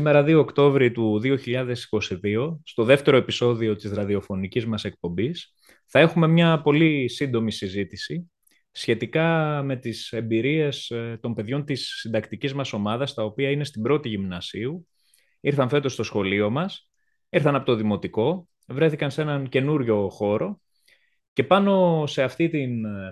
Σήμερα 2 Οκτώβρη του 2022, στο δεύτερο επεισόδιο της ραδιοφωνικής μας εκπομπής, θα έχουμε μια πολύ σύντομη συζήτηση σχετικά με τις εμπειρίες ε, των παιδιών της συντακτικής μας ομάδας, τα οποία είναι στην πρώτη γυμνασίου, ήρθαν φέτος στο σχολείο μας, ήρθαν από το Δημοτικό, βρέθηκαν σε έναν καινούριο χώρο και πάνω σε αυτή τη ε,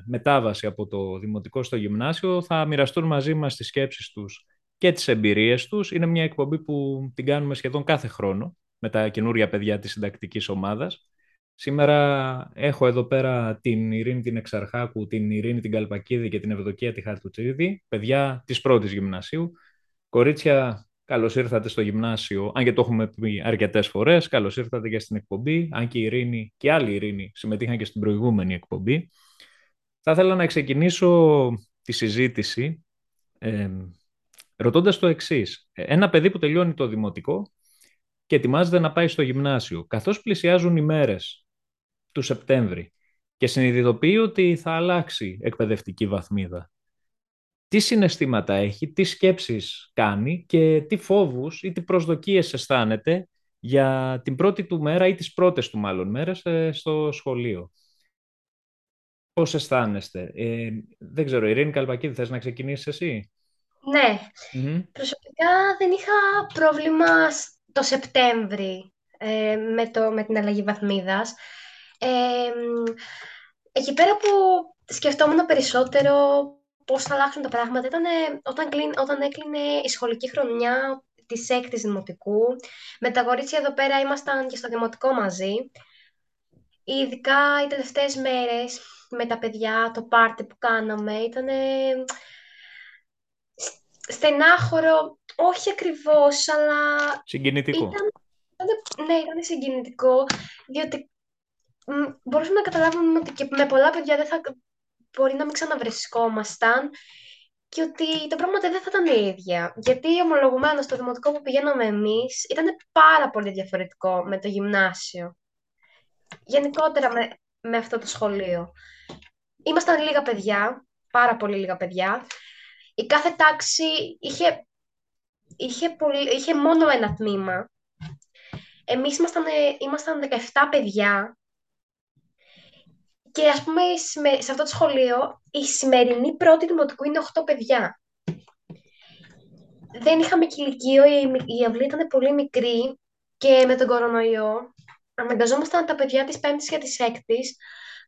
μετάβαση από το Δημοτικό στο Γυμνάσιο θα μοιραστούν μαζί μας τις σκέψεις τους και τις εμπειρίες τους. Είναι μια εκπομπή που την κάνουμε σχεδόν κάθε χρόνο με τα καινούρια παιδιά της συντακτικής ομάδας. Σήμερα έχω εδώ πέρα την Ειρήνη την Εξαρχάκου, την Ειρήνη την Καλπακίδη και την Ευδοκία τη Χαρτουτσίδη, παιδιά της πρώτης γυμνασίου. Κορίτσια, καλώς ήρθατε στο γυμνάσιο, αν και το έχουμε πει αρκετές φορές, καλώς ήρθατε και στην εκπομπή, αν και η Ειρήνη και άλλη Ειρήνη συμμετείχαν και στην προηγούμενη εκπομπή. Θα ήθελα να ξεκινήσω τη συζήτηση ε, ρωτώντας το εξής. Ένα παιδί που τελειώνει το δημοτικό και ετοιμάζεται να πάει στο γυμνάσιο, καθώς πλησιάζουν οι μέρες του Σεπτέμβρη και συνειδητοποιεί ότι θα αλλάξει εκπαιδευτική βαθμίδα. Τι συναισθήματα έχει, τι σκέψεις κάνει και τι φόβους ή τι προσδοκίες αισθάνεται για την πρώτη του μέρα ή τις πρώτες του μάλλον μέρες ε, στο σχολείο; Πώς αισθάνεστε. Ε, δεν ξέρω, Ειρήνη Καλπακίδη, θες να ξεκινήσεις εσύ; Ναι. Προσωπικά δεν είχα πρόβλημα το Σεπτέμβρη ε, με, το, με την αλλαγή βαθμίδας. Ε, εκεί πέρα που σκεφτόμουν περισσότερο πώς θα αλλάξουν τα πράγματα ήταν όταν, όταν έκλεινε η σχολική χρονιά της έκτης δημοτικού. Με τα κορίτσια εδώ πέρα ήμασταν και στο δημοτικό μαζί. Ειδικά οι τελευταίες μέρες με τα παιδιά, το πάρτι που κάναμε, ήταν στενάχωρο, όχι ακριβώς, αλλά... Συγκινητικό. Ήταν, ναι, ήταν συγκινητικό, διότι μπορούσαμε να καταλάβουμε ότι και με πολλά παιδιά δεν θα μπορεί να μην ξαναβρισκόμασταν και ότι τα πράγματα δεν θα ήταν ίδια. Γιατί ομολογουμένως το δημοτικό που πηγαίναμε εμείς ήταν πάρα πολύ διαφορετικό με το γυμνάσιο. Γενικότερα με, με αυτό το σχολείο. Ήμασταν λίγα παιδιά, πάρα πολύ λίγα παιδιά η κάθε τάξη είχε, είχε, πολύ, είχε μόνο ένα τμήμα. Εμείς ήμασταν, ήμασταν 17 παιδιά και ας πούμε σε αυτό το σχολείο η σημερινή πρώτη δημοτικού είναι 8 παιδιά. Δεν είχαμε κηλικείο, η, αυλή ήταν πολύ μικρή και με τον κορονοϊό αναγκαζόμασταν τα παιδιά της πέμπτης και της έκτης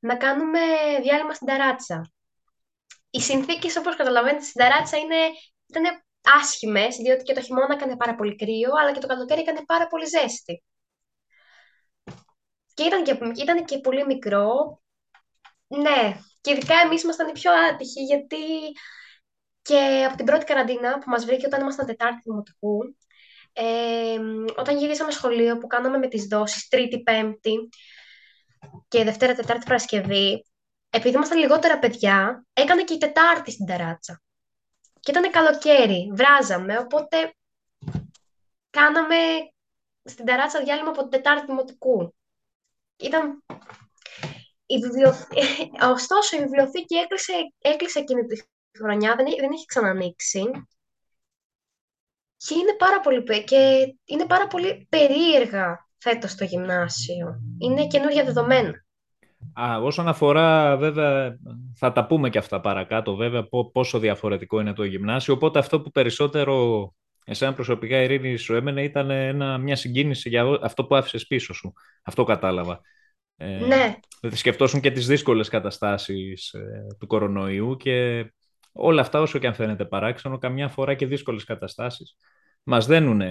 να κάνουμε διάλειμμα στην ταράτσα οι συνθήκες, όπως καταλαβαίνετε, στην ταράτσα είναι, ήταν άσχημες, διότι και το χειμώνα έκανε πάρα πολύ κρύο, αλλά και το καλοκαίρι έκανε πάρα πολύ ζέστη. Και ήταν και, ήταν και πολύ μικρό. Ναι, και ειδικά εμείς ήμασταν οι πιο άτυχοι, γιατί και από την πρώτη καραντίνα που μας βρήκε όταν ήμασταν Τετάρτη Δημοτικού, ε, όταν γυρίσαμε σχολείο που κάναμε με τις δόσεις Τρίτη, Πέμπτη και Δευτέρα, Τετάρτη, Παρασκευή, επειδή ήμασταν λιγότερα παιδιά, έκανε και η Τετάρτη στην ταράτσα. Και ήταν καλοκαίρι, βράζαμε, οπότε κάναμε στην ταράτσα διάλειμμα από την Τετάρτη Δημοτικού. Ήταν... Η Ωστόσο, η βιβλιοθήκη έκλεισε, έκλεισε εκείνη τη χρονιά, δεν, δεν έχει ξανανοίξει. Και είναι πάρα πολύ, και είναι πάρα πολύ περίεργα φέτος το γυμνάσιο. Είναι καινούργια δεδομένα. Α, όσον αφορά, βέβαια, θα τα πούμε και αυτά παρακάτω, βέβαια, πόσο διαφορετικό είναι το γυμνάσιο. Οπότε αυτό που περισσότερο εσένα προσωπικά, Ειρήνη, σου έμενε ήταν ένα, μια συγκίνηση για αυτό που άφησες πίσω σου. Αυτό κατάλαβα. Ε, ναι. Σκεφτόσουν και τις δύσκολες καταστάσεις ε, του κορονοϊού και όλα αυτά, όσο και αν φαίνεται παράξενο, καμιά φορά και δύσκολες καταστάσεις μας δένουν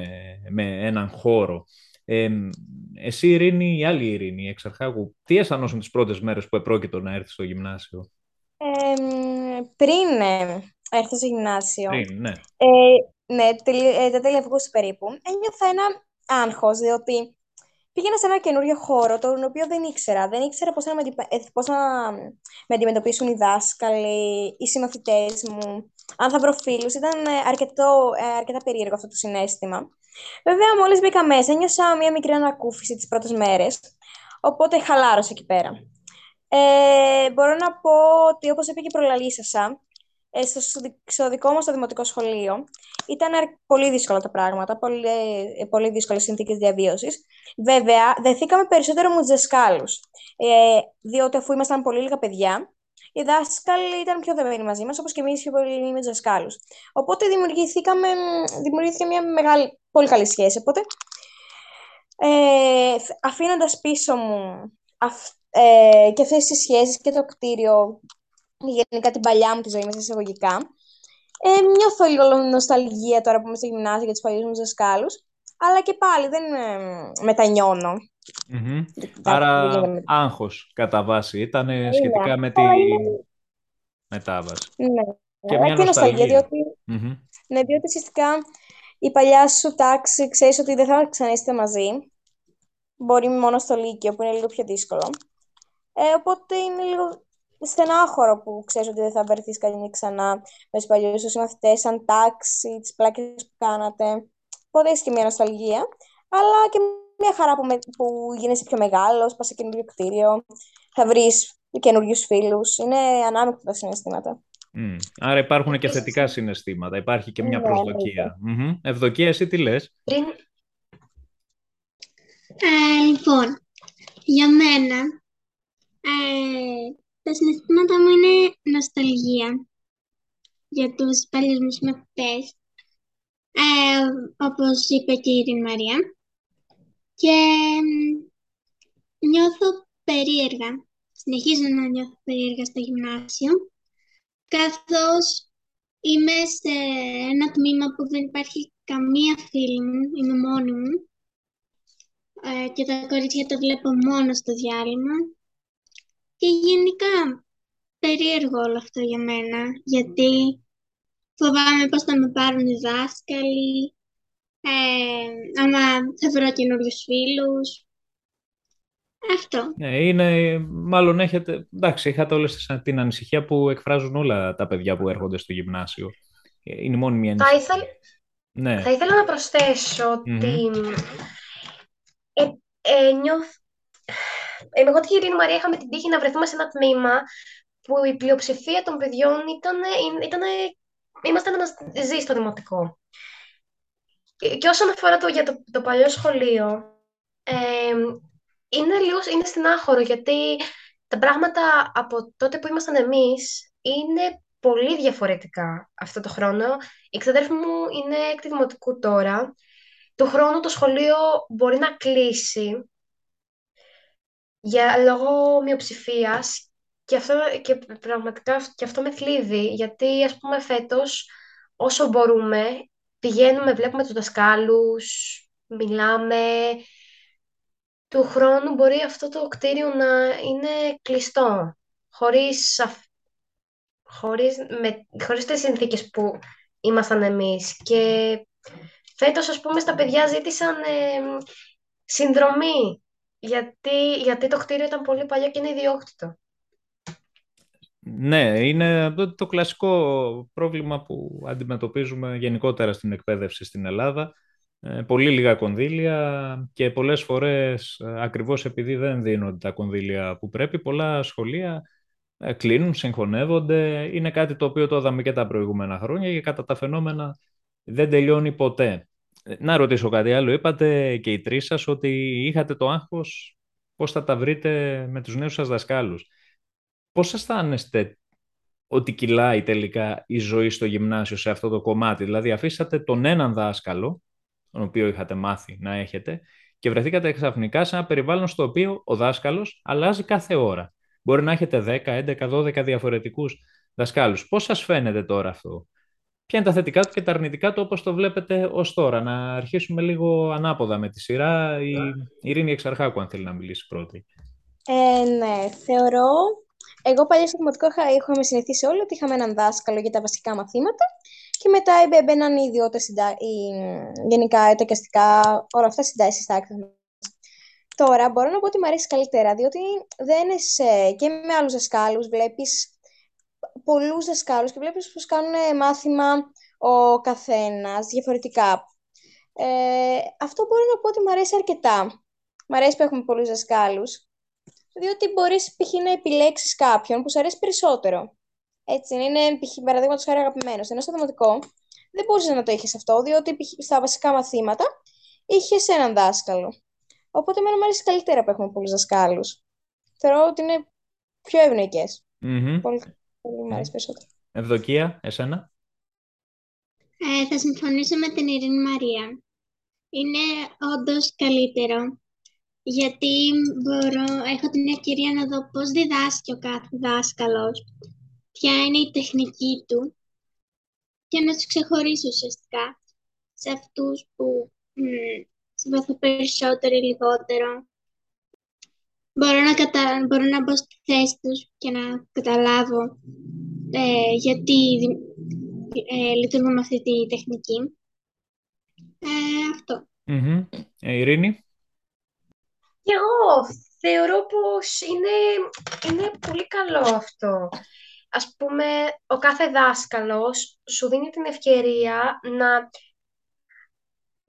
με έναν χώρο ε, εσύ, Ειρήνη, η άλλη Ειρήνη, η Εξαρχάγου, τι αισθανόσουν τις πρώτες μέρες που επρόκειτο να έρθεις στο γυμνάσιο; Ε, πριν έρθω στο γυμνάσιο. Πριν, ναι. Ε, ναι, ε, τα τέλη Αυγούστου περίπου. Ένιωθα ένα άγχος, διότι πήγαινα σε ένα καινούριο χώρο, τον οποίο δεν ήξερα. Δεν ήξερα πώς να με, πώς να με αντιμετωπίσουν οι δάσκαλοι, οι συμμαθητές μου, αν θα βρω φίλους. Ήταν αρκετό, αρκετά περίεργο αυτό το συνέστημα. Βέβαια, μόλις μπήκα μέσα, ένιωσα μια μικρή ανακούφιση τις πρώτες μέρες. Οπότε χαλάρωσα εκεί πέρα. Ε, μπορώ να πω ότι όπως είπε και προλαλήσασα, ε, στο, στο δικό μας το δημοτικό σχολείο ήταν πολύ δύσκολα τα πράγματα, πολύ, ε, πολύ δύσκολες συνθήκες διαβίωσης. Βέβαια, δεθήκαμε περισσότερο με τους δασκάλους, ε, διότι αφού ήμασταν πολύ λίγα παιδιά, οι δάσκαλοι ήταν πιο δεμένοι μαζί μας, όπως και εμείς πιο πολύ με τους δασκάλους. Οπότε δημιουργηθήκαμε, δημιουργήθηκε μια μεγάλη, πολύ καλή σχέση. Οπότε, ε, αφήνοντας πίσω μου ε, και αυτές τις σχέσεις και το κτίριο γενικά την παλιά μου τη ζωή μέσα εισαγωγικά. Ε, νιώθω λίγο νοσταλγία τώρα που είμαι στο γυμνάσιο για τους παλιούς μου δασκάλους. Αλλά και πάλι δεν ε, μετανιώνω. Mm-hmm. Άρα άγχος κατά βάση ήταν είναι, σχετικά με τη μετάβαση. Ναι, και μια και νοσταλγία, διότι, mm-hmm. ναι, διότι ουσιαστικά η παλιά σου τάξη ξέρεις ότι δεν θα ξαναείστε μαζί. Μπορεί μόνο στο Λύκειο που είναι λίγο πιο δύσκολο. Ε, οπότε είναι λίγο στενάχωρο που ξέρεις ότι δεν θα βρεθείς κανεί ξανά με τους παλιούς σου συμμαθητές, σαν τάξη, τις πλάκες που κάνατε. Οπότε έχει και μια νοσταλγία, αλλά και μια χαρά που, με, που γίνεσαι πιο μεγάλος, πας σε καινούριο κτίριο, θα βρεις καινούριους φίλους. Είναι ανάμεικτα τα συναισθήματα. Mm. Άρα υπάρχουν και θετικά συναισθήματα. Υπάρχει και μια ναι, προσδοκία. Mm-hmm. Ευδοκία, εσύ τι λες; Πριν... Ε, λοιπόν, για μένα, ε, τα συναισθήματα μου είναι νοσταλγία για τους παλιούς μου συμμαθητές, ε, όπως είπε και η Ειρήνη Μαρία. Και νιώθω περίεργα. Συνεχίζω να νιώθω περίεργα στο γυμνάσιο, καθώς είμαι σε ένα τμήμα που δεν υπάρχει καμία φίλη μου, είμαι μόνη μου ε, και τα κορίτσια τα βλέπω μόνο στο διάλειμμα και γενικά περίεργο όλο αυτό για μένα, γιατί φοβάμαι πώς θα με πάρουν οι δάσκαλοι, ε, άμα θα βρω καινούριους φίλους. Αυτό. Ναι, είναι, μάλλον έχετε, εντάξει, είχατε όλες την ανησυχία που εκφράζουν όλα τα παιδιά που έρχονται στο γυμνάσιο. Είναι η μόνη μια ανησυχία. Θα, ήθελ... ναι. θα ήθελα να προσθέσω ότι ε, ε, νιώθ εγώ και η Ειρήνη Μαρία είχαμε την τύχη να βρεθούμε σε ένα τμήμα που η πλειοψηφία των παιδιών ήταν, ήταν, ήμασταν ζει στο δημοτικό. Και, όσον αφορά το, για το, το παλιό σχολείο, ε, είναι λίγος είναι στενάχωρο γιατί τα πράγματα από τότε που ήμασταν εμείς είναι πολύ διαφορετικά αυτό το χρόνο. Η ξαδέρφη μου είναι έκτη δημοτικού τώρα. Το χρόνο το σχολείο μπορεί να κλείσει για λόγω μειοψηφίας και αυτό και πραγματικά και αυτό με θλίβει, γιατί ας πούμε φέτος όσο μπορούμε πηγαίνουμε, βλέπουμε τους δασκάλους, μιλάμε. Του χρόνου μπορεί αυτό το κτίριο να είναι κλειστό, χωρίς, χωρίς, με, χωρίς τις συνθήκες που ήμασταν εμείς. Και φέτος, ας πούμε, στα παιδιά ζήτησαν ε, συνδρομή γιατί, γιατί το κτίριο ήταν πολύ παλιό και είναι ιδιόκτητο. Ναι, είναι το κλασικό πρόβλημα που αντιμετωπίζουμε γενικότερα στην εκπαίδευση στην Ελλάδα. Ε, πολύ λίγα κονδύλια και πολλές φορές, ε, ακριβώς επειδή δεν δίνονται τα κονδύλια που πρέπει, πολλά σχολεία ε, κλείνουν, συγχωνεύονται. Είναι κάτι το οποίο το είδαμε και τα προηγούμενα χρόνια και κατά τα φαινόμενα δεν τελειώνει ποτέ. Να ρωτήσω κάτι άλλο. Είπατε και οι τρεις σας ότι είχατε το άγχος πώς θα τα βρείτε με τους νέους σας δασκάλους. Πώς αισθάνεστε ότι κυλάει τελικά η ζωή στο γυμνάσιο σε αυτό το κομμάτι; Δηλαδή αφήσατε τον έναν δάσκαλο, τον οποίο είχατε μάθει να έχετε, και βρεθήκατε ξαφνικά σε ένα περιβάλλον στο οποίο ο δάσκαλος αλλάζει κάθε ώρα. Μπορεί να έχετε 10, 11, 12 διαφορετικούς δασκάλους. Πώς σας φαίνεται τώρα αυτό; Ποια είναι τα θετικά του και τα αρνητικά του όπως το βλέπετε ως τώρα. Να αρχίσουμε λίγο ανάποδα με τη σειρά. Η Ειρήνη Εξαρχάκου, αν θέλει να μιλήσει πρώτη. Ε, ναι, θεωρώ... Εγώ παλιά στο δημοτικό είχαμε συνηθίσει όλοι ότι είχαμε έναν δάσκαλο για τα βασικά μαθήματα και μετά έμπαιναν οι ιδιώτες, γενικά ετοκιαστικά, όλα αυτά συντάσεις στα άκρη Τώρα μπορώ να πω ότι μου αρέσει καλύτερα, διότι δεν είσαι και με άλλους δασκάλους, βλέπεις πολλούς δασκάλους και βλέπεις πως κάνουν μάθημα ο καθένας διαφορετικά. Ε, αυτό μπορώ να πω ότι μου αρέσει αρκετά. Μ' αρέσει που έχουμε πολλούς δασκάλους, διότι μπορείς π.χ. να επιλέξεις κάποιον που σου αρέσει περισσότερο. Έτσι είναι, είναι π.χ. παραδείγματος χάρη αγαπημένος. Ενώ στο δημοτικό δεν μπορούσες να το είχες αυτό, διότι π.χ. στα βασικά μαθήματα είχες έναν δάσκαλο. Οπότε εμένα μου αρέσει καλύτερα που έχουμε πολλούς δασκάλους. Θεωρώ ότι είναι πιο ευνοϊκές. Μμμ. Πολύ, πολύ μου αρέσει περισσότερο. Ευδοκία, εσένα; Ε, θα συμφωνήσω με την Ειρήνη Μαρία. Είναι όντως καλύτερο, γιατί μπορώ, έχω την ευκαιρία να δω πώς διδάσκει ο κάθε δάσκαλος, ποια είναι η τεχνική του και να τους ξεχωρίσω ουσιαστικά σε αυτούς που μ, συμπαθώ περισσότερο ή λιγότερο. Μπορώ να, κατα... μπορώ να μπω στη θέση τους και να καταλάβω ε, γιατί ε, λειτουργούν με αυτή τη τεχνική. Ε, αυτό. Μμμ. Ε, Ειρήνη; Και εγώ θεωρώ πως είναι, είναι πολύ καλό αυτό. Ας πούμε, ο κάθε δάσκαλος σου δίνει την ευκαιρία να,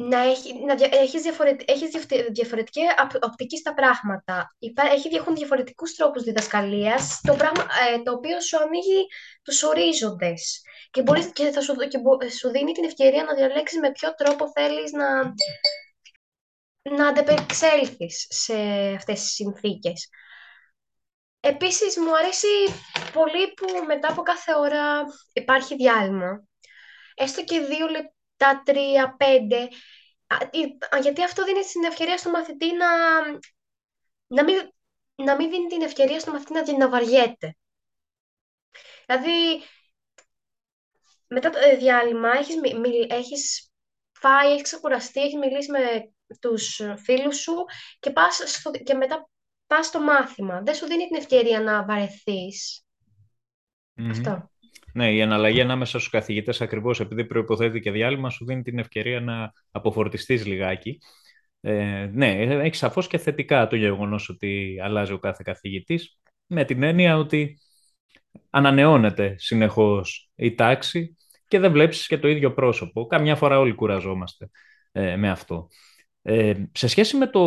να, έχει, να δια- έχεις, διαφορετ, έχεις διαφτε- διαφορετική απ- οπτική στα πράγματα. Υπά, έχει, έχουν διαφορετικούς τρόπους διδασκαλίας, το, πράγμα, ε, το οποίο σου ανοίγει τους ορίζοντες. Και, μπορείς, και, θα σου, και μπο- σου δίνει την ευκαιρία να διαλέξεις με ποιο τρόπο θέλεις να, να αντεπεξέλθεις σε αυτές τις συνθήκες. Επίσης, μου αρέσει πολύ που μετά από κάθε ώρα υπάρχει διάλειμμα. Έστω και δύο λεπτά, τρία, πέντε. Α, η- α, Γιατί αυτό δίνει την ευκαιρία στο μαθητή να, να, μην, να μην δίνει την ευκαιρία στο μαθητή να, δι- να βαριέται. Δηλαδή, μετά το ε, διάλειμμα έχεις, μι- μιλ- έχεις φάει, έχεις ξεκουραστεί, έχεις μιλήσει με τους φίλους σου και, πας στο, και μετά πας στο μάθημα. Δεν σου δίνει την ευκαιρία να βαρεθείς. Μμμ. Αυτό. Ναι, η αναλλαγή ανάμεσα στους καθηγητές ακριβώς επειδή προϋποθέτει και διάλειμμα σου δίνει την ευκαιρία να αποφορτιστείς λιγάκι. Ε, ναι, έχει σαφώς και θετικά το γεγονός ότι αλλάζει ο κάθε καθηγητής με την έννοια ότι ανανεώνεται συνεχώς η τάξη και δεν βλέπεις και το ίδιο πρόσωπο. Καμιά φορά όλοι κουραζόμαστε ε, με αυτό. Ε, σε σχέση με το...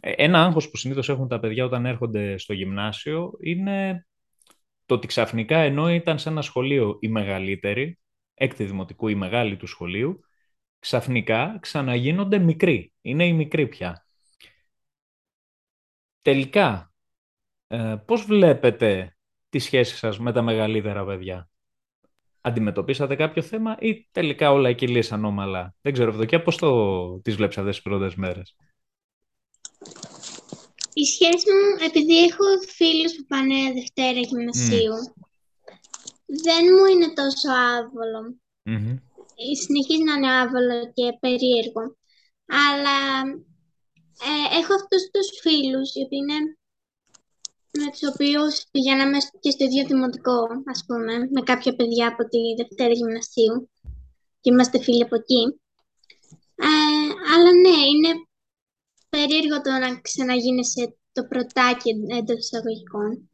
ε, Ένα άγχος που συνήθως έχουν τα παιδιά όταν έρχονται στο γυμνάσιο είναι το ότι ξαφνικά ενώ ήταν σε ένα σχολείο η μεγαλύτερη, έκτη δημοτικού η μεγάλη του σχολείου, ξαφνικά ξαναγίνονται μικροί. Είναι οι μικροί πια. Τελικά, ε, πώς βλέπετε τη σχέση σας με τα μεγαλύτερα παιδιά; Αντιμετωπίσατε κάποιο θέμα ή τελικά όλα εκεί λύσαν όμαλα; Δεν ξέρω, Ευδοκία, πώς το τις βλέπεις αυτές τις πρώτες μέρες; Η σχέση μου, επειδή έχω φίλους που πάνε Δευτέρα γυμνασίου, δεν μου είναι τόσο άβολο. Μμμ. Ε, Συνεχίζει να είναι άβολο και περίεργο. Αλλά ε, έχω αυτούς τους φίλους, οι οποίοι είναι με τους οποίους πηγαίναμε και στο ίδιο δημοτικό, ας πούμε, με κάποια παιδιά από τη Δευτέρα Γυμνασίου και είμαστε φίλοι από εκεί. Ε, αλλά ναι, είναι περίεργο το να ξαναγίνεσαι το πρωτάκι εντός εισαγωγικών.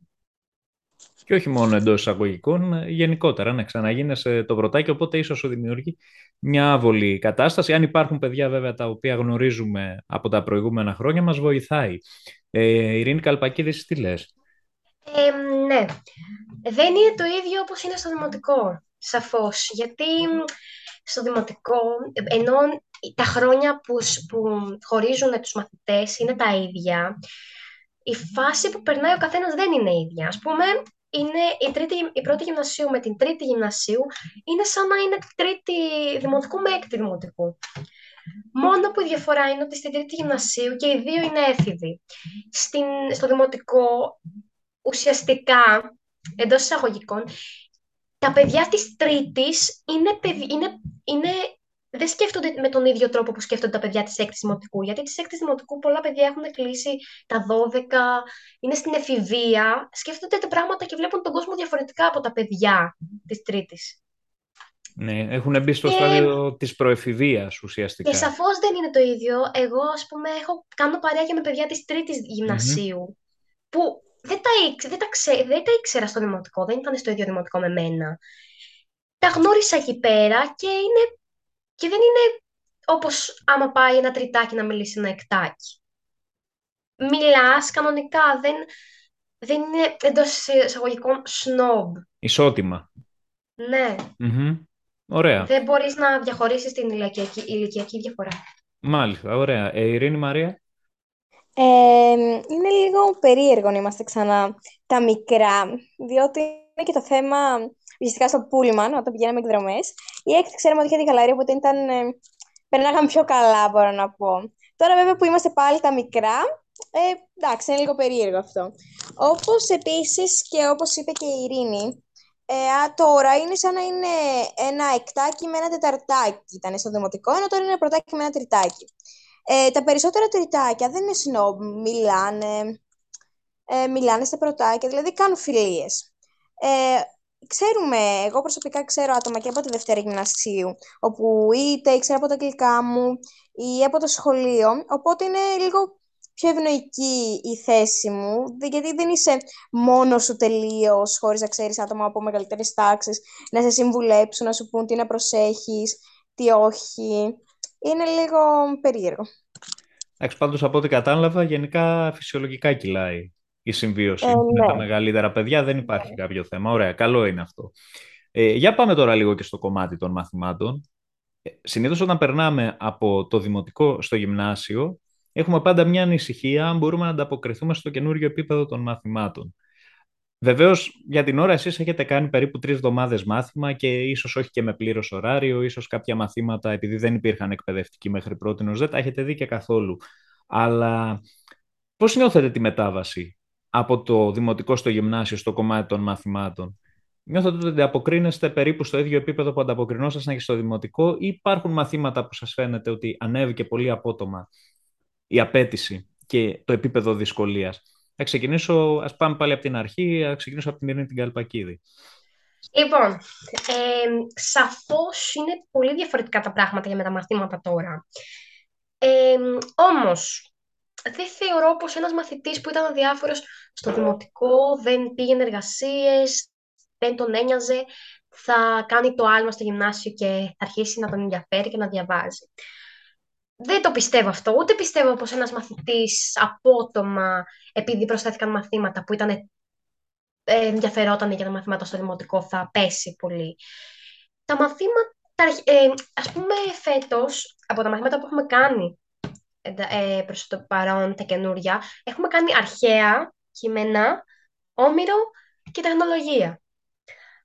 Και όχι μόνο εντός εισαγωγικών, ε, γενικότερα, να ξαναγίνεσαι το πρωτάκι, οπότε ίσως σου δημιουργεί μια άβολη κατάσταση. Αν υπάρχουν παιδιά βέβαια τα οποία γνωρίζουμε από τα προηγούμενα χρόνια, μας βοηθάει. Ε, Ειρήνη Καλπακίδης, εσύ τι λες; Ε, ναι. Δεν είναι το ίδιο όπως είναι στο δημοτικό, σαφώς. Γιατί μ, στο δημοτικό, ενώ τα χρόνια που, σ- που χωρίζουν τους μαθητές είναι τα ίδια, η φάση που περνάει ο καθένας δεν είναι ίδια. Ας πούμε, είναι η, τρίτη, η πρώτη γυμνασίου με την τρίτη γυμνασίου είναι σαν να είναι τρίτη δημοτικού με έκτη δημοτικού. Μόνο που η διαφορά είναι ότι στην τρίτη γυμνασίου και οι δύο είναι έφηβοι. Στην, στο δημοτικό, ουσιαστικά, εντός εισαγωγικών, τα παιδιά της τρίτης είναι, παιδι- είναι, είναι, δεν σκέφτονται με τον ίδιο τρόπο που σκέφτονται τα παιδιά της έκτης δημοτικού. Γιατί της έκτης δημοτικού πολλά παιδιά έχουν κλείσει τα 12, είναι στην εφηβεία, σκέφτονται τα πράγματα και βλέπουν τον κόσμο διαφορετικά από τα παιδιά της τρίτης. Ναι, έχουν μπει στο Και- στάδιο της προεφηβείας ουσιαστικά. Και σαφώς δεν είναι το ίδιο. Εγώ, ας πούμε, έχω, κάνω παρέα και με παιδιά της τρίτης γυμνασίου, που δεν τα, ήξε- δεν, τα ξέ, δεν τα ήξερα στο δημοτικό, δεν ήταν στο ίδιο δημοτικό με μένα. Τα γνώρισα εκεί πέρα και, είναι, και δεν είναι όπως άμα πάει ένα τριτάκι να μιλήσει ένα εκτάκι. Μιλάς κανονικά, δεν, δεν είναι εντός εισαγωγικών σνόμπ Ισότιμα. Ναι. Μμμ. Ωραία. Δεν μπορείς να διαχωρίσεις την ηλικιακή, ηλικιακή διαφορά. Μάλιστα, ωραία. Ε, Ειρήνη Μαρία. Ε, είναι λίγο περίεργο να είμαστε ξανά τα μικρά, διότι είναι και το θέμα, φυσικά στο Πούλμαν, όταν πηγαίναμε εκδρομές. Η έκτη ξέρουμε ότι είχε τη χαλαρή, οπότε ήταν, ε, περνάγαμε πιο καλά, μπορώ να πω. Τώρα, βέβαια, που είμαστε πάλι τα μικρά, ε, εντάξει, είναι λίγο περίεργο αυτό. Όπως επίσης και όπως είπε και η Ειρήνη, ε, α, τώρα είναι σαν να είναι ένα εκτάκι με ένα τεταρτάκι. Ήταν στο δημοτικό, ενώ τώρα είναι ένα πρωτάκι με ένα τριτάκι. Ε, τα περισσότερα τριτάκια δεν είναι σνόμπ, μιλάνε, ε, μιλάνε στα πρωτάκια, δηλαδή κάνουν φιλίες. Ε, ξέρουμε, εγώ προσωπικά ξέρω άτομα και από τη Δευτέρα Γυμνασίου, όπου είτε ήξερα από τα αγγλικά μου ή από το σχολείο, οπότε είναι λίγο πιο ευνοϊκή η θέση μου, γιατί δεν είσαι μόνος σου τελείως, χωρίς να ξέρεις άτομα από μεγαλύτερες τάξεις, να σε συμβουλέψουν, να σου πούν τι να προσέχεις, τι όχι. Είναι λίγο περίεργο. Εντάξει, πάντως από ό,τι κατάλαβα, γενικά φυσιολογικά κυλάει η συμβίωση. Ε, Με ναι. τα μεγαλύτερα παιδιά δεν υπάρχει κάποιο θέμα. Ωραία, καλό είναι αυτό. Ε, για πάμε τώρα λίγο και στο κομμάτι των μαθημάτων. Ε, συνήθως όταν περνάμε από το δημοτικό στο γυμνάσιο, έχουμε πάντα μια ανησυχία αν μπορούμε να ανταποκριθούμε στο καινούριο επίπεδο των μαθημάτων. Βεβαίως, για την ώρα, εσείς έχετε κάνει περίπου τρεις εβδομάδες μάθημα και ίσως όχι και με πλήρως ωράριο, ίσως κάποια μαθήματα, επειδή δεν υπήρχαν εκπαιδευτικοί μέχρι πρώτη, δεν τα έχετε δει και καθόλου. Αλλά πώς νιώθετε τη μετάβαση από το δημοτικό στο γυμνάσιο, στο κομμάτι των μαθημάτων. Νιώθετε ότι ανταποκρίνεστε περίπου στο ίδιο επίπεδο που ανταποκρινόσασταν και στο δημοτικό, ή υπάρχουν μαθήματα που σας φαίνεται ότι ανέβηκε πολύ απότομα η απέτηση και το επίπεδο δυσκολίας; Θα ξεκινήσω, ας πάμε πάλι από την αρχή, θα ξεκινήσω από την Ειρήνη την Καλπακίδη. Λοιπόν, ε, σαφώς είναι πολύ διαφορετικά τα πράγματα για με τα μαθήματα τώρα. Ε, όμως, δεν θεωρώ πως ένας μαθητής που ήταν αδιάφορος στο δημοτικό, δεν πήγαινε εργασίες, δεν τον ένοιαζε, θα κάνει το άλμα στο γυμνάσιο και θα αρχίσει να τον ενδιαφέρει και να διαβάζει. Δεν το πιστεύω αυτό, ούτε πιστεύω πως ένας μαθητής απότομα, επειδή προσθέθηκαν μαθήματα που ήταν ε, ενδιαφερόταν για τα μαθήματα στο δημοτικό, θα πέσει πολύ. Τα μαθήματα, ε, ας πούμε φέτος, από τα μαθήματα που έχουμε κάνει ε, προς το παρόν, τα καινούρια, έχουμε κάνει αρχαία, κείμενα, όμηρο και τεχνολογία.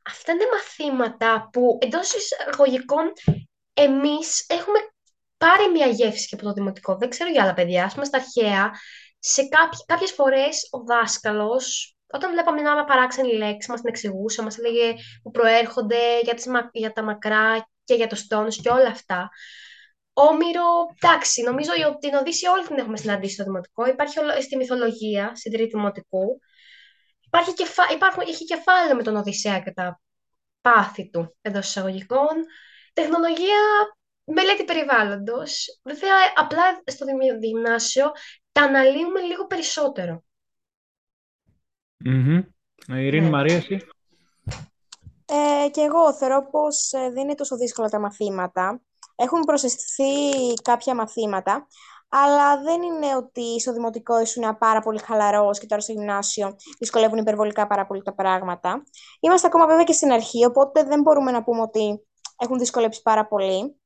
Αυτά είναι μαθήματα που εντός εισαγωγικών εμείς έχουμε πάρει μια γεύση και από το δημοτικό. Δεν ξέρω για άλλα παιδιά. Ας πούμε στα αρχαία, σε κάποιες, κάποιες φορές ο δάσκαλος, όταν βλέπαμε μια παράξενη λέξη, μας την εξηγούσε, μας έλεγε που προέρχονται για, τις, για τα μακρά και για το στόνος και όλα αυτά. Όμηρο, εντάξει, νομίζω ότι την Οδύσσια όλη την έχουμε συναντήσει στο δημοτικό. Υπάρχει στη μυθολογία, στην τρίτη δημοτικού. Υπάρχει κεφα... Υπάρχουν... Έχει κεφάλαιο με τον Οδυσσέα και τα πάθη του εντός εισαγωγικών. Τεχνολογία, μελέτη περιβάλλοντος. Βέβαια, απλά στο γυμνάσιο τα αναλύουμε λίγο περισσότερο. Mm-hmm. Ειρήνη ναι. Μαρία, εσύ; Ε, και εγώ θεωρώ πως ε, δεν είναι τόσο δύσκολα τα μαθήματα. Έχουν προσεστηθεί κάποια μαθήματα, αλλά δεν είναι ότι στο δημοτικό ήσουν πάρα πολύ χαλαρός και τώρα στο γυμνάσιο δυσκολεύουν υπερβολικά πάρα πολύ τα πράγματα. Είμαστε ακόμα βέβαια και στην αρχή, οπότε δεν μπορούμε να πούμε ότι έχουν δυσκολέψει πάρα πολύ.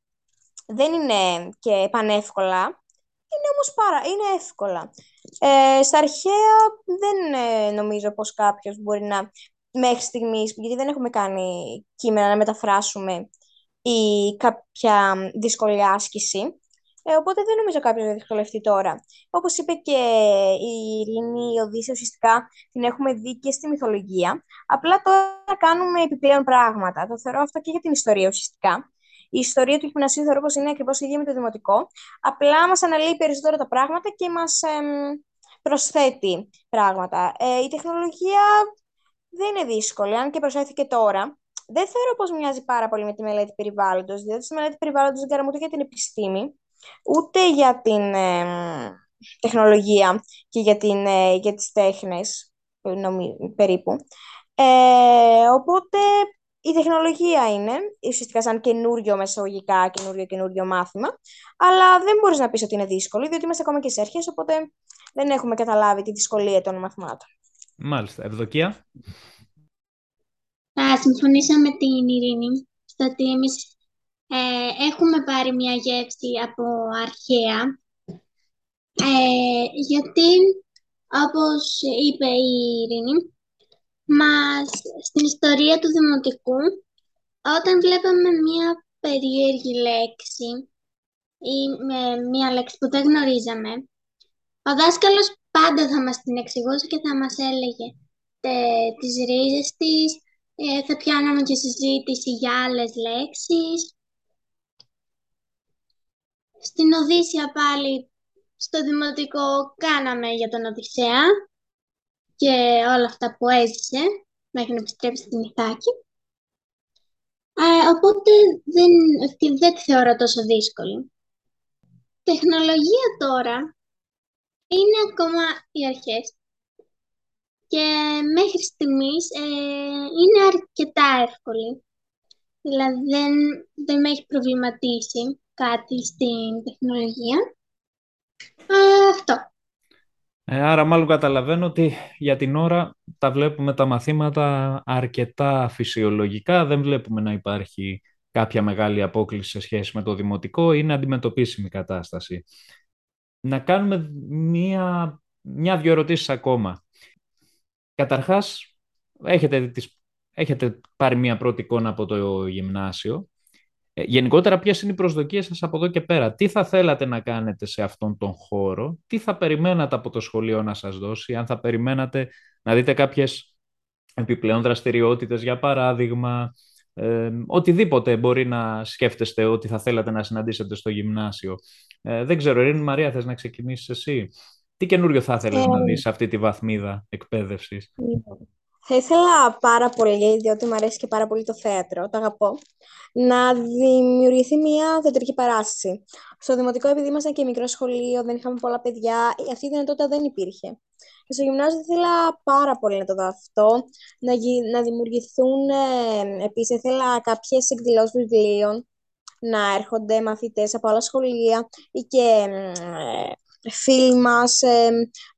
Δεν είναι και πανεύκολα, είναι όμως πάρα, είναι εύκολα. Ε, στα αρχαία δεν ε, νομίζω πως κάποιος μπορεί να μέχρι στιγμής, γιατί δεν έχουμε κάνει κείμενα να μεταφράσουμε ή κάποια δυσκολία άσκηση. Ε, οπότε δεν νομίζω κάποιος να δυσκολευτεί τώρα. Όπως είπε και η Ειρήνη, η Οδύσσια ουσιαστικά την έχουμε δει και στη μυθολογία. Απλά τώρα κάνουμε επιπλέον πράγματα. Το θεωρώ αυτό και για την ιστορία ουσιαστικά. Η ιστορία του γυμνασίου θεωρώ πως είναι ακριβώς ίδια με το δημοτικό. Απλά μας αναλύει περισσότερο τα πράγματα και μας προσθέτει πράγματα. Ε, η τεχνολογία δεν είναι δύσκολη, αν και προσθέθηκε τώρα δεν θεωρώ πως μοιάζει πάρα πολύ με τη μελέτη περιβάλλοντος, διότι στη μελέτη περιβάλλοντος δεν κάναμε ούτε για την επιστήμη, ούτε για την ε, τεχνολογία και για, την, ε, για τις τέχνες, νομί, περίπου. Ε, οπότε η τεχνολογία είναι ουσιαστικά σαν καινούριο μεσογωγικά, καινούριο καινούριο μάθημα, αλλά δεν μπορείς να πεις ότι είναι δύσκολο, διότι είμαστε ακόμα και σε αρχές, οπότε δεν έχουμε καταλάβει τη δυσκολία των μαθημάτων. Μάλιστα. Ευδοκία; Τα να συμφωνήσω με την Ειρήνη στο ότι εμείς ε, έχουμε πάρει μια γεύση από αρχαία ε, γιατί όπως είπε η Ειρήνη μας στην ιστορία του Δημοτικού όταν βλέπαμε μια περίεργη λέξη ή με μια λέξη που δεν γνωρίζαμε ο δάσκαλος πάντα θα μας την εξηγούσε και θα μας έλεγε τε, τις ρίζες της, ε, θα πιάναμε και συζήτηση για άλλες λέξεις. Στην Οδύσσια πάλι, στο Δημοτικό, κάναμε για τον Οδυσσέα και όλα αυτά που έζησε μέχρι να επιστρέψει στην Ιθάκη. Ε, οπότε δεν, δεν τη θεωρώ τόσο δύσκολη. Τεχνολογία τώρα είναι ακόμα οι αρχές και μέχρι στιγμής ε, είναι αρκετά εύκολη. Δηλαδή δεν, δεν με έχει προβληματίσει κάτι στην τεχνολογία. αυτό. Ε, άρα μάλλον καταλαβαίνω ότι για την ώρα τα βλέπουμε τα μαθήματα αρκετά φυσιολογικά, δεν βλέπουμε να υπάρχει κάποια μεγάλη απόκληση σε σχέση με το δημοτικό, είναι αντιμετωπίσιμη κατάσταση. Να κάνουμε μία, μια-δυο ερωτήσεις ακόμα. Καταρχάς, έχετε, τις, έχετε πάρει μία πρώτη εικόνα από το γυμνάσιο. Ε, γενικότερα, ποιες είναι οι προσδοκίες σας από εδώ και πέρα; Τι θα θέλατε να κάνετε σε αυτόν τον χώρο, τι θα περιμένατε από το σχολείο να σας δώσει, αν θα περιμένατε να δείτε κάποιες επιπλέον δραστηριότητες, για παράδειγμα, ε, οτιδήποτε μπορεί να σκέφτεστε ότι θα θέλατε να συναντήσετε στο γυμνάσιο. Ε, δεν ξέρω, Ειρήνη Μαρία, θες να ξεκινήσεις εσύ; Τι καινούριο θα ήθελες να ε, δεις σε αυτή τη βαθμίδα εκπαίδευσης; Θα ήθελα πάρα πολύ, διότι μου αρέσει και πάρα πολύ το θέατρο, το αγαπώ, να δημιουργηθεί μια θεατρική παράσταση. Στο δημοτικό, επειδή ήμασταν και μικρό σχολείο, δεν είχαμε πολλά παιδιά, αυτή η δυνατότητα δεν υπήρχε. Και στο γυμνάσιο θα ήθελα πάρα πολύ να το δω αυτό, να, να δημιουργηθούν, ε, επίσης, ήθελα κάποιες εκδηλώσεις βιβλίων, να έρχονται μαθητές από άλλα σχολεία ή και ε, φίλοι μας, ε,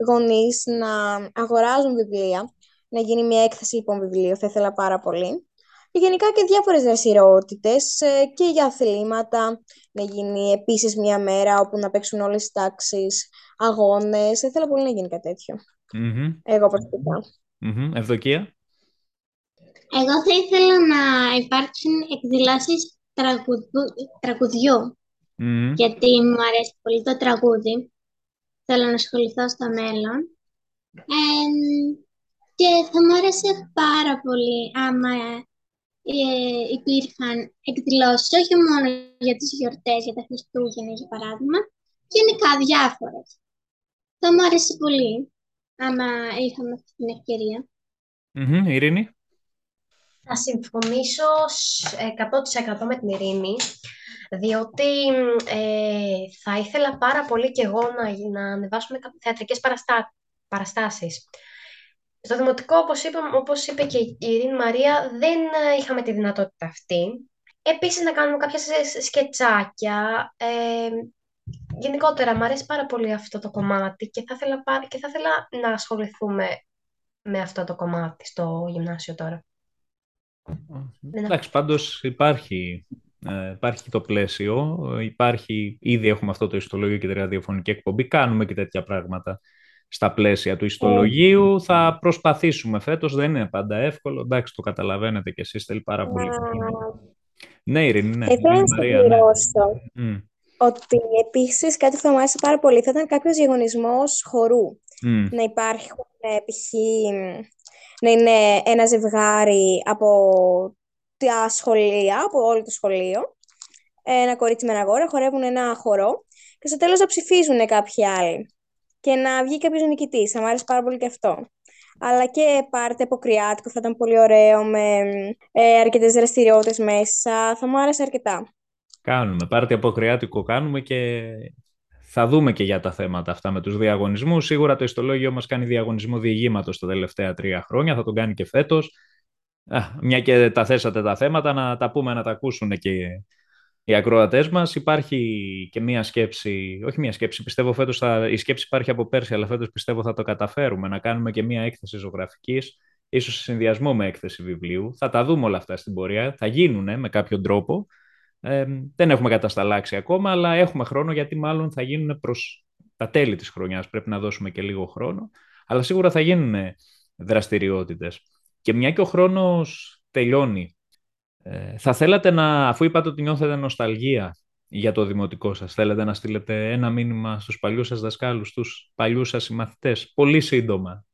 γονείς, να αγοράζουν βιβλία, να γίνει μια έκθεση λοιπόν βιβλίου, θα ήθελα πάρα πολύ. Και γενικά και διάφορες δραστηριότητες ε, και για αθλήματα, να γίνει επίσης μια μέρα όπου να παίξουν όλες τις τάξεις, αγώνες. Θα ήθελα πολύ να γίνει κάτι τέτοιο. Mm-hmm. Εγώ προσωπικά. Mm-hmm. Ευδοκία. Εγώ θα ήθελα να υπάρξουν εκδηλώσεις τραγουδιού, γιατί μου αρέσει πολύ το τραγούδι θέλω να ασχοληθώ στο μέλλον. και θα μου άρεσε πάρα πολύ άμα ε, υπήρχαν εκδηλώσεις, όχι μόνο για τις γιορτές, για τα Χριστούγεννα, για παράδειγμα, γενικά διάφορες. Θα μου άρεσε πολύ άμα είχαμε αυτή την ευκαιρία. Mm-hmm. Ειρήνη. Θα συμφωνήσω 100% με την Ειρήνη διότι ε, θα ήθελα πάρα πολύ και εγώ να, να ανεβάσουμε θεατρικές παραστά, παραστάσεις. Στο δημοτικό, όπως, είπα, όπως είπε και η Ειρήνη Μαρία, δεν ε, είχαμε τη δυνατότητα αυτή. Επίσης, να κάνουμε κάποια σκετσάκια. Ε, γενικότερα, μου αρέσει πάρα πολύ αυτό το κομμάτι και θα ήθελα, και θα ήθελα να ασχοληθούμε με αυτό το κομμάτι στο γυμνάσιο τώρα. Εντάξει, πάντως υπάρχει ε, υπάρχει το πλαίσιο, υπάρχει, ήδη έχουμε αυτό το ιστολόγιο και τη ραδιοφωνική εκπομπή, κάνουμε και τέτοια πράγματα στα πλαίσια του ιστολογίου. Θα προσπαθήσουμε φέτος, δεν είναι πάντα εύκολο, εντάξει το καταλαβαίνετε και εσείς, θέλει πάρα πολύ. Ναι, Ειρήνη, ναι. Ήθελα να συμπληρώσω ναι. ότι επίσης κάτι που θα μου άρεσε πάρα πολύ θα ήταν κάποιος διαγωνισμός χορού. Να υπάρχουν π.χ. να είναι ένα ζευγάρι από τα σχολεία, από όλο το σχολείο, ένα κορίτσι με ένα γόρα, χορεύουν ένα χορό και στο τέλος να ψηφίζουν κάποιοι άλλοι και να βγει κάποιος νικητής. Θα μου άρεσε πάρα πολύ και αυτό. Αλλά και πάρτε αποκριάτικο θα ήταν πολύ ωραίο με ε, αρκετές δραστηριότητες μέσα. Θα μου άρεσε αρκετά. Κάνουμε. Πάρτε αποκριάτικο κάνουμε και θα δούμε και για τα θέματα αυτά με τους διαγωνισμούς. Σίγουρα το ιστολόγιο μας κάνει διαγωνισμό διηγήματος τα τελευταία τρία χρόνια. Θα τον κάνει και φέτος μια και τα θέσατε τα θέματα, να τα πούμε, να τα ακούσουν και οι ακροατές μας. Υπάρχει και μια σκέψη, όχι μια σκέψη, πιστεύω φέτος θα, η σκέψη υπάρχει από πέρσι, αλλά φέτος πιστεύω θα το καταφέρουμε, να κάνουμε και μια έκθεση ζωγραφικής ίσως σε συνδυασμό με έκθεση βιβλίου. Θα τα δούμε όλα αυτά στην πορεία, θα γίνουν με κάποιον τρόπο. Ε, δεν έχουμε κατασταλάξει ακόμα, αλλά έχουμε χρόνο γιατί μάλλον θα γίνουν προς τα τέλη της χρονιάς. Πρέπει να δώσουμε και λίγο χρόνο, αλλά σίγουρα θα γίνουν δραστηριότητες. Και μια και ο χρόνος τελειώνει, ε, θα θέλατε να, αφού είπατε ότι νιώθετε νοσταλγία για το δημοτικό σας, θέλετε να στείλετε ένα μήνυμα στους παλιούς σας δασκάλους, στους παλιούς σας συμμαθητές, πολύ σύντομα.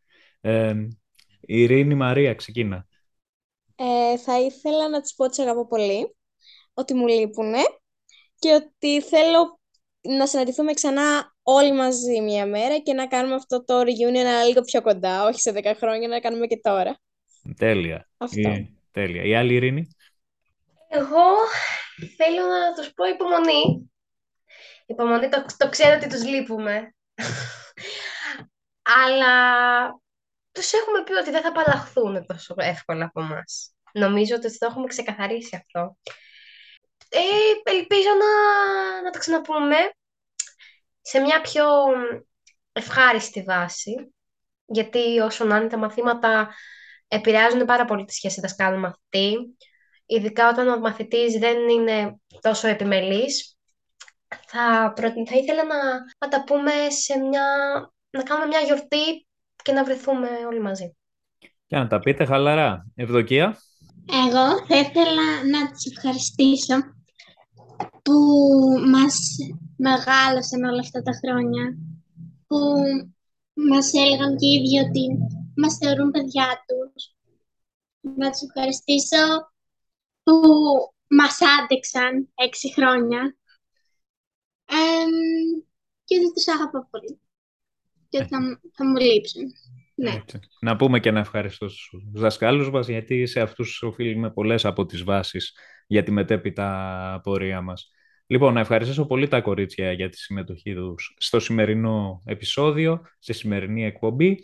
Ε, η Ειρήνη Μαρία, ξεκίνα. Ε, θα ήθελα να τους πω ότι αγαπώ πολύ, ότι μου λείπουνε και ότι θέλω να συναντηθούμε ξανά όλοι μαζί μια μέρα και να κάνουμε αυτό το reunion ένα λίγο πιο κοντά, όχι σε 10 χρόνια, να κάνουμε και τώρα. Τέλεια. Αυτό. Η, τέλεια. Η άλλη Ειρήνη; Εγώ θέλω να τους πω υπομονή. Υπομονή, το, το ξέρω ότι τους λείπουμε. Αλλά τους έχουμε πει ότι δεν θα απαλλαχθούν τόσο εύκολα από εμάς. Νομίζω ότι το έχουμε ξεκαθαρίσει αυτό. Ε, ελπίζω να, να τα ξαναπούμε σε μια πιο ευχάριστη βάση, γιατί όσο να είναι τα μαθήματα επηρεάζουν πάρα πολύ τη σχέση δασκάλου-μαθητή, ειδικά όταν ο μαθητής δεν είναι τόσο επιμελής, θα, θα ήθελα να, να τα πούμε σε μια, να κάνουμε μια γιορτή και να βρεθούμε όλοι μαζί. Και να τα πείτε χαλαρά. Ευδοκία. Εγώ θα ήθελα να τις ευχαριστήσω που μας μεγάλωσαν όλα αυτά τα χρόνια, που μας έλεγαν και οι ίδιοι ότι μας θεωρούν παιδιά τους. Να τους ευχαριστήσω που μας άντεξαν έξι χρόνια και ότι τους αγαπώ πολύ και θα, θα μου λείψουν. Ναι. Να πούμε και να ευχαριστώ στους δασκάλους μας, γιατί σε αυτούς οφείλουμε πολλές από τις βάσεις για τη μετέπειτα πορεία μας. Λοιπόν, να ευχαριστήσω πολύ τα κορίτσια για τη συμμετοχή τους στο σημερινό επεισόδιο, στη σημερινή εκπομπή.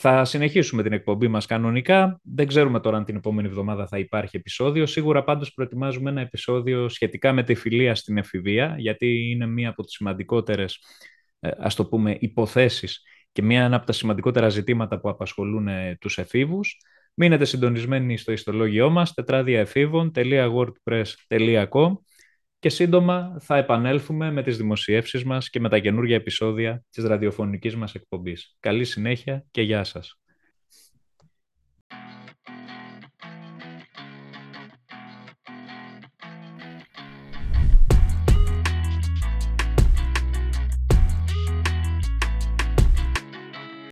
Θα συνεχίσουμε την εκπομπή μας κανονικά. Δεν ξέρουμε τώρα αν την επόμενη εβδομάδα θα υπάρχει επεισόδιο. Σίγουρα πάντως προετοιμάζουμε ένα επεισόδιο σχετικά με τη φιλία στην εφηβεία, γιατί είναι μία από τις σημαντικότερες, ε, ας το πούμε, υποθέσεις και μία από τα σημαντικότερα ζητήματα που απασχολούν ε, τους εφήβους. Μείνετε συντονισμένοι στο ιστολόγιό μας, τετράδιαεφήβων.wordpress.com και σύντομα θα επανέλθουμε με τις δημοσιεύσεις μας και με τα καινούργια επεισόδια της ραδιοφωνικής μας εκπομπής. Καλή συνέχεια και γεια σας.